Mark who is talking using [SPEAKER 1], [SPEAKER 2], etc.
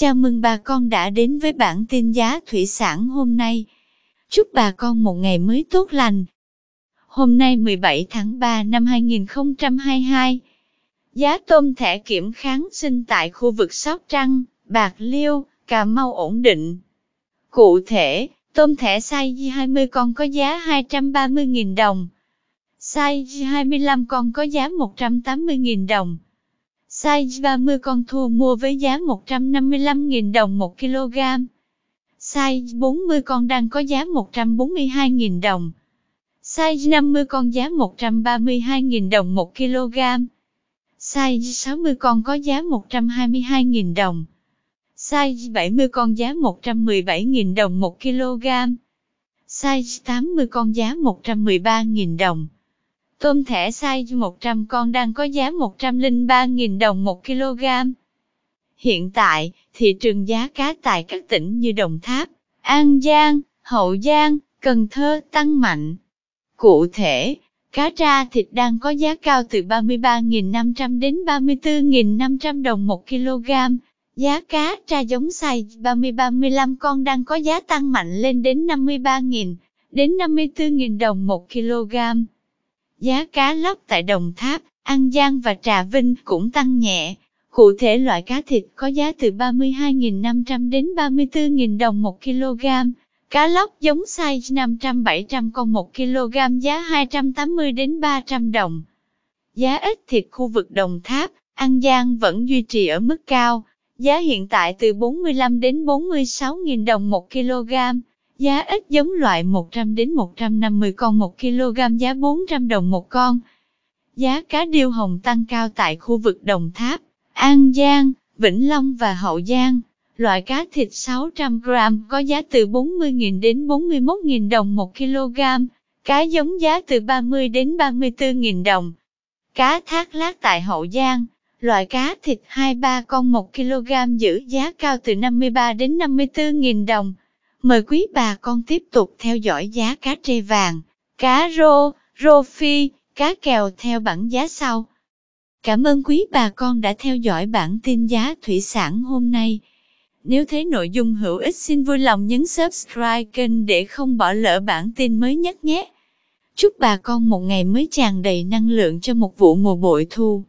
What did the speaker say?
[SPEAKER 1] Chào mừng bà con đã đến với bản tin giá thủy sản hôm nay. Chúc bà con một ngày mới tốt lành. Hôm nay 17 tháng 3 năm 2022, giá tôm thẻ kiểm kháng sinh tại khu vực Sóc Trăng, Bạc Liêu, Cà Mau ổn định. Cụ thể, tôm thẻ size 20 con có giá 230.000 đồng, size 25 con có giá 180.000 đồng. Size 30 con thua mua với giá 155.000 đồng 1 kg. Size 40 con đang có giá 142.000 đồng. Size 50 con giá 132.000 đồng 1 kg. Size 60 con có giá 122.000 đồng. Size 70 con giá 117.000 đồng 1 kg. Size 80 con giá 113.000 đồng. Tôm thẻ size 100 con đang có giá 103.000 đồng 1 kg. Hiện tại, thị trường giá cá tại các tỉnh như Đồng Tháp, An Giang, Hậu Giang, Cần Thơ tăng mạnh. Cụ thể, cá tra thịt đang có giá cao từ 33.500 đến 34.500 đồng 1 kg. Giá cá tra giống size 30-35 con đang có giá tăng mạnh lên đến 53.000 đến 54.000 đồng 1 kg. Giá cá lóc tại Đồng Tháp, An Giang và Trà Vinh cũng tăng nhẹ. Cụ thể loại cá thịt có giá từ 32.500 đến 34.000 đồng 1 kg. Cá lóc giống size 500-700 con 1 kg giá 280 đến 300 đồng. Giá ít thịt khu vực Đồng Tháp, An Giang vẫn duy trì ở mức cao. Giá hiện tại từ 45 đến 46.000 đồng 1 kg. Giá ít giống loại 100 đến 150 con 1 kg giá 400 đồng một con. Giá cá điêu hồng tăng cao tại khu vực Đồng Tháp, An Giang, Vĩnh Long và Hậu Giang. Loại cá thịt 600 g có giá từ 40.000 đến 41.000 đồng 1 kg. Cá giống giá từ 30 đến 34.000 đồng. Cá thác lát tại Hậu Giang, loại cá thịt 2-3 con 1 kg giữ giá cao từ 53 đến 54.000 đồng. Mời quý bà con tiếp tục theo dõi giá cá trê vàng, cá rô, rô phi, cá kèo theo bảng giá sau. Cảm ơn quý bà con đã theo dõi bản tin giá thủy sản hôm nay. Nếu thấy nội dung hữu ích xin vui lòng nhấn subscribe kênh để không bỏ lỡ bản tin mới nhất nhé. Chúc bà con một ngày mới tràn đầy năng lượng cho một vụ mùa bội thu.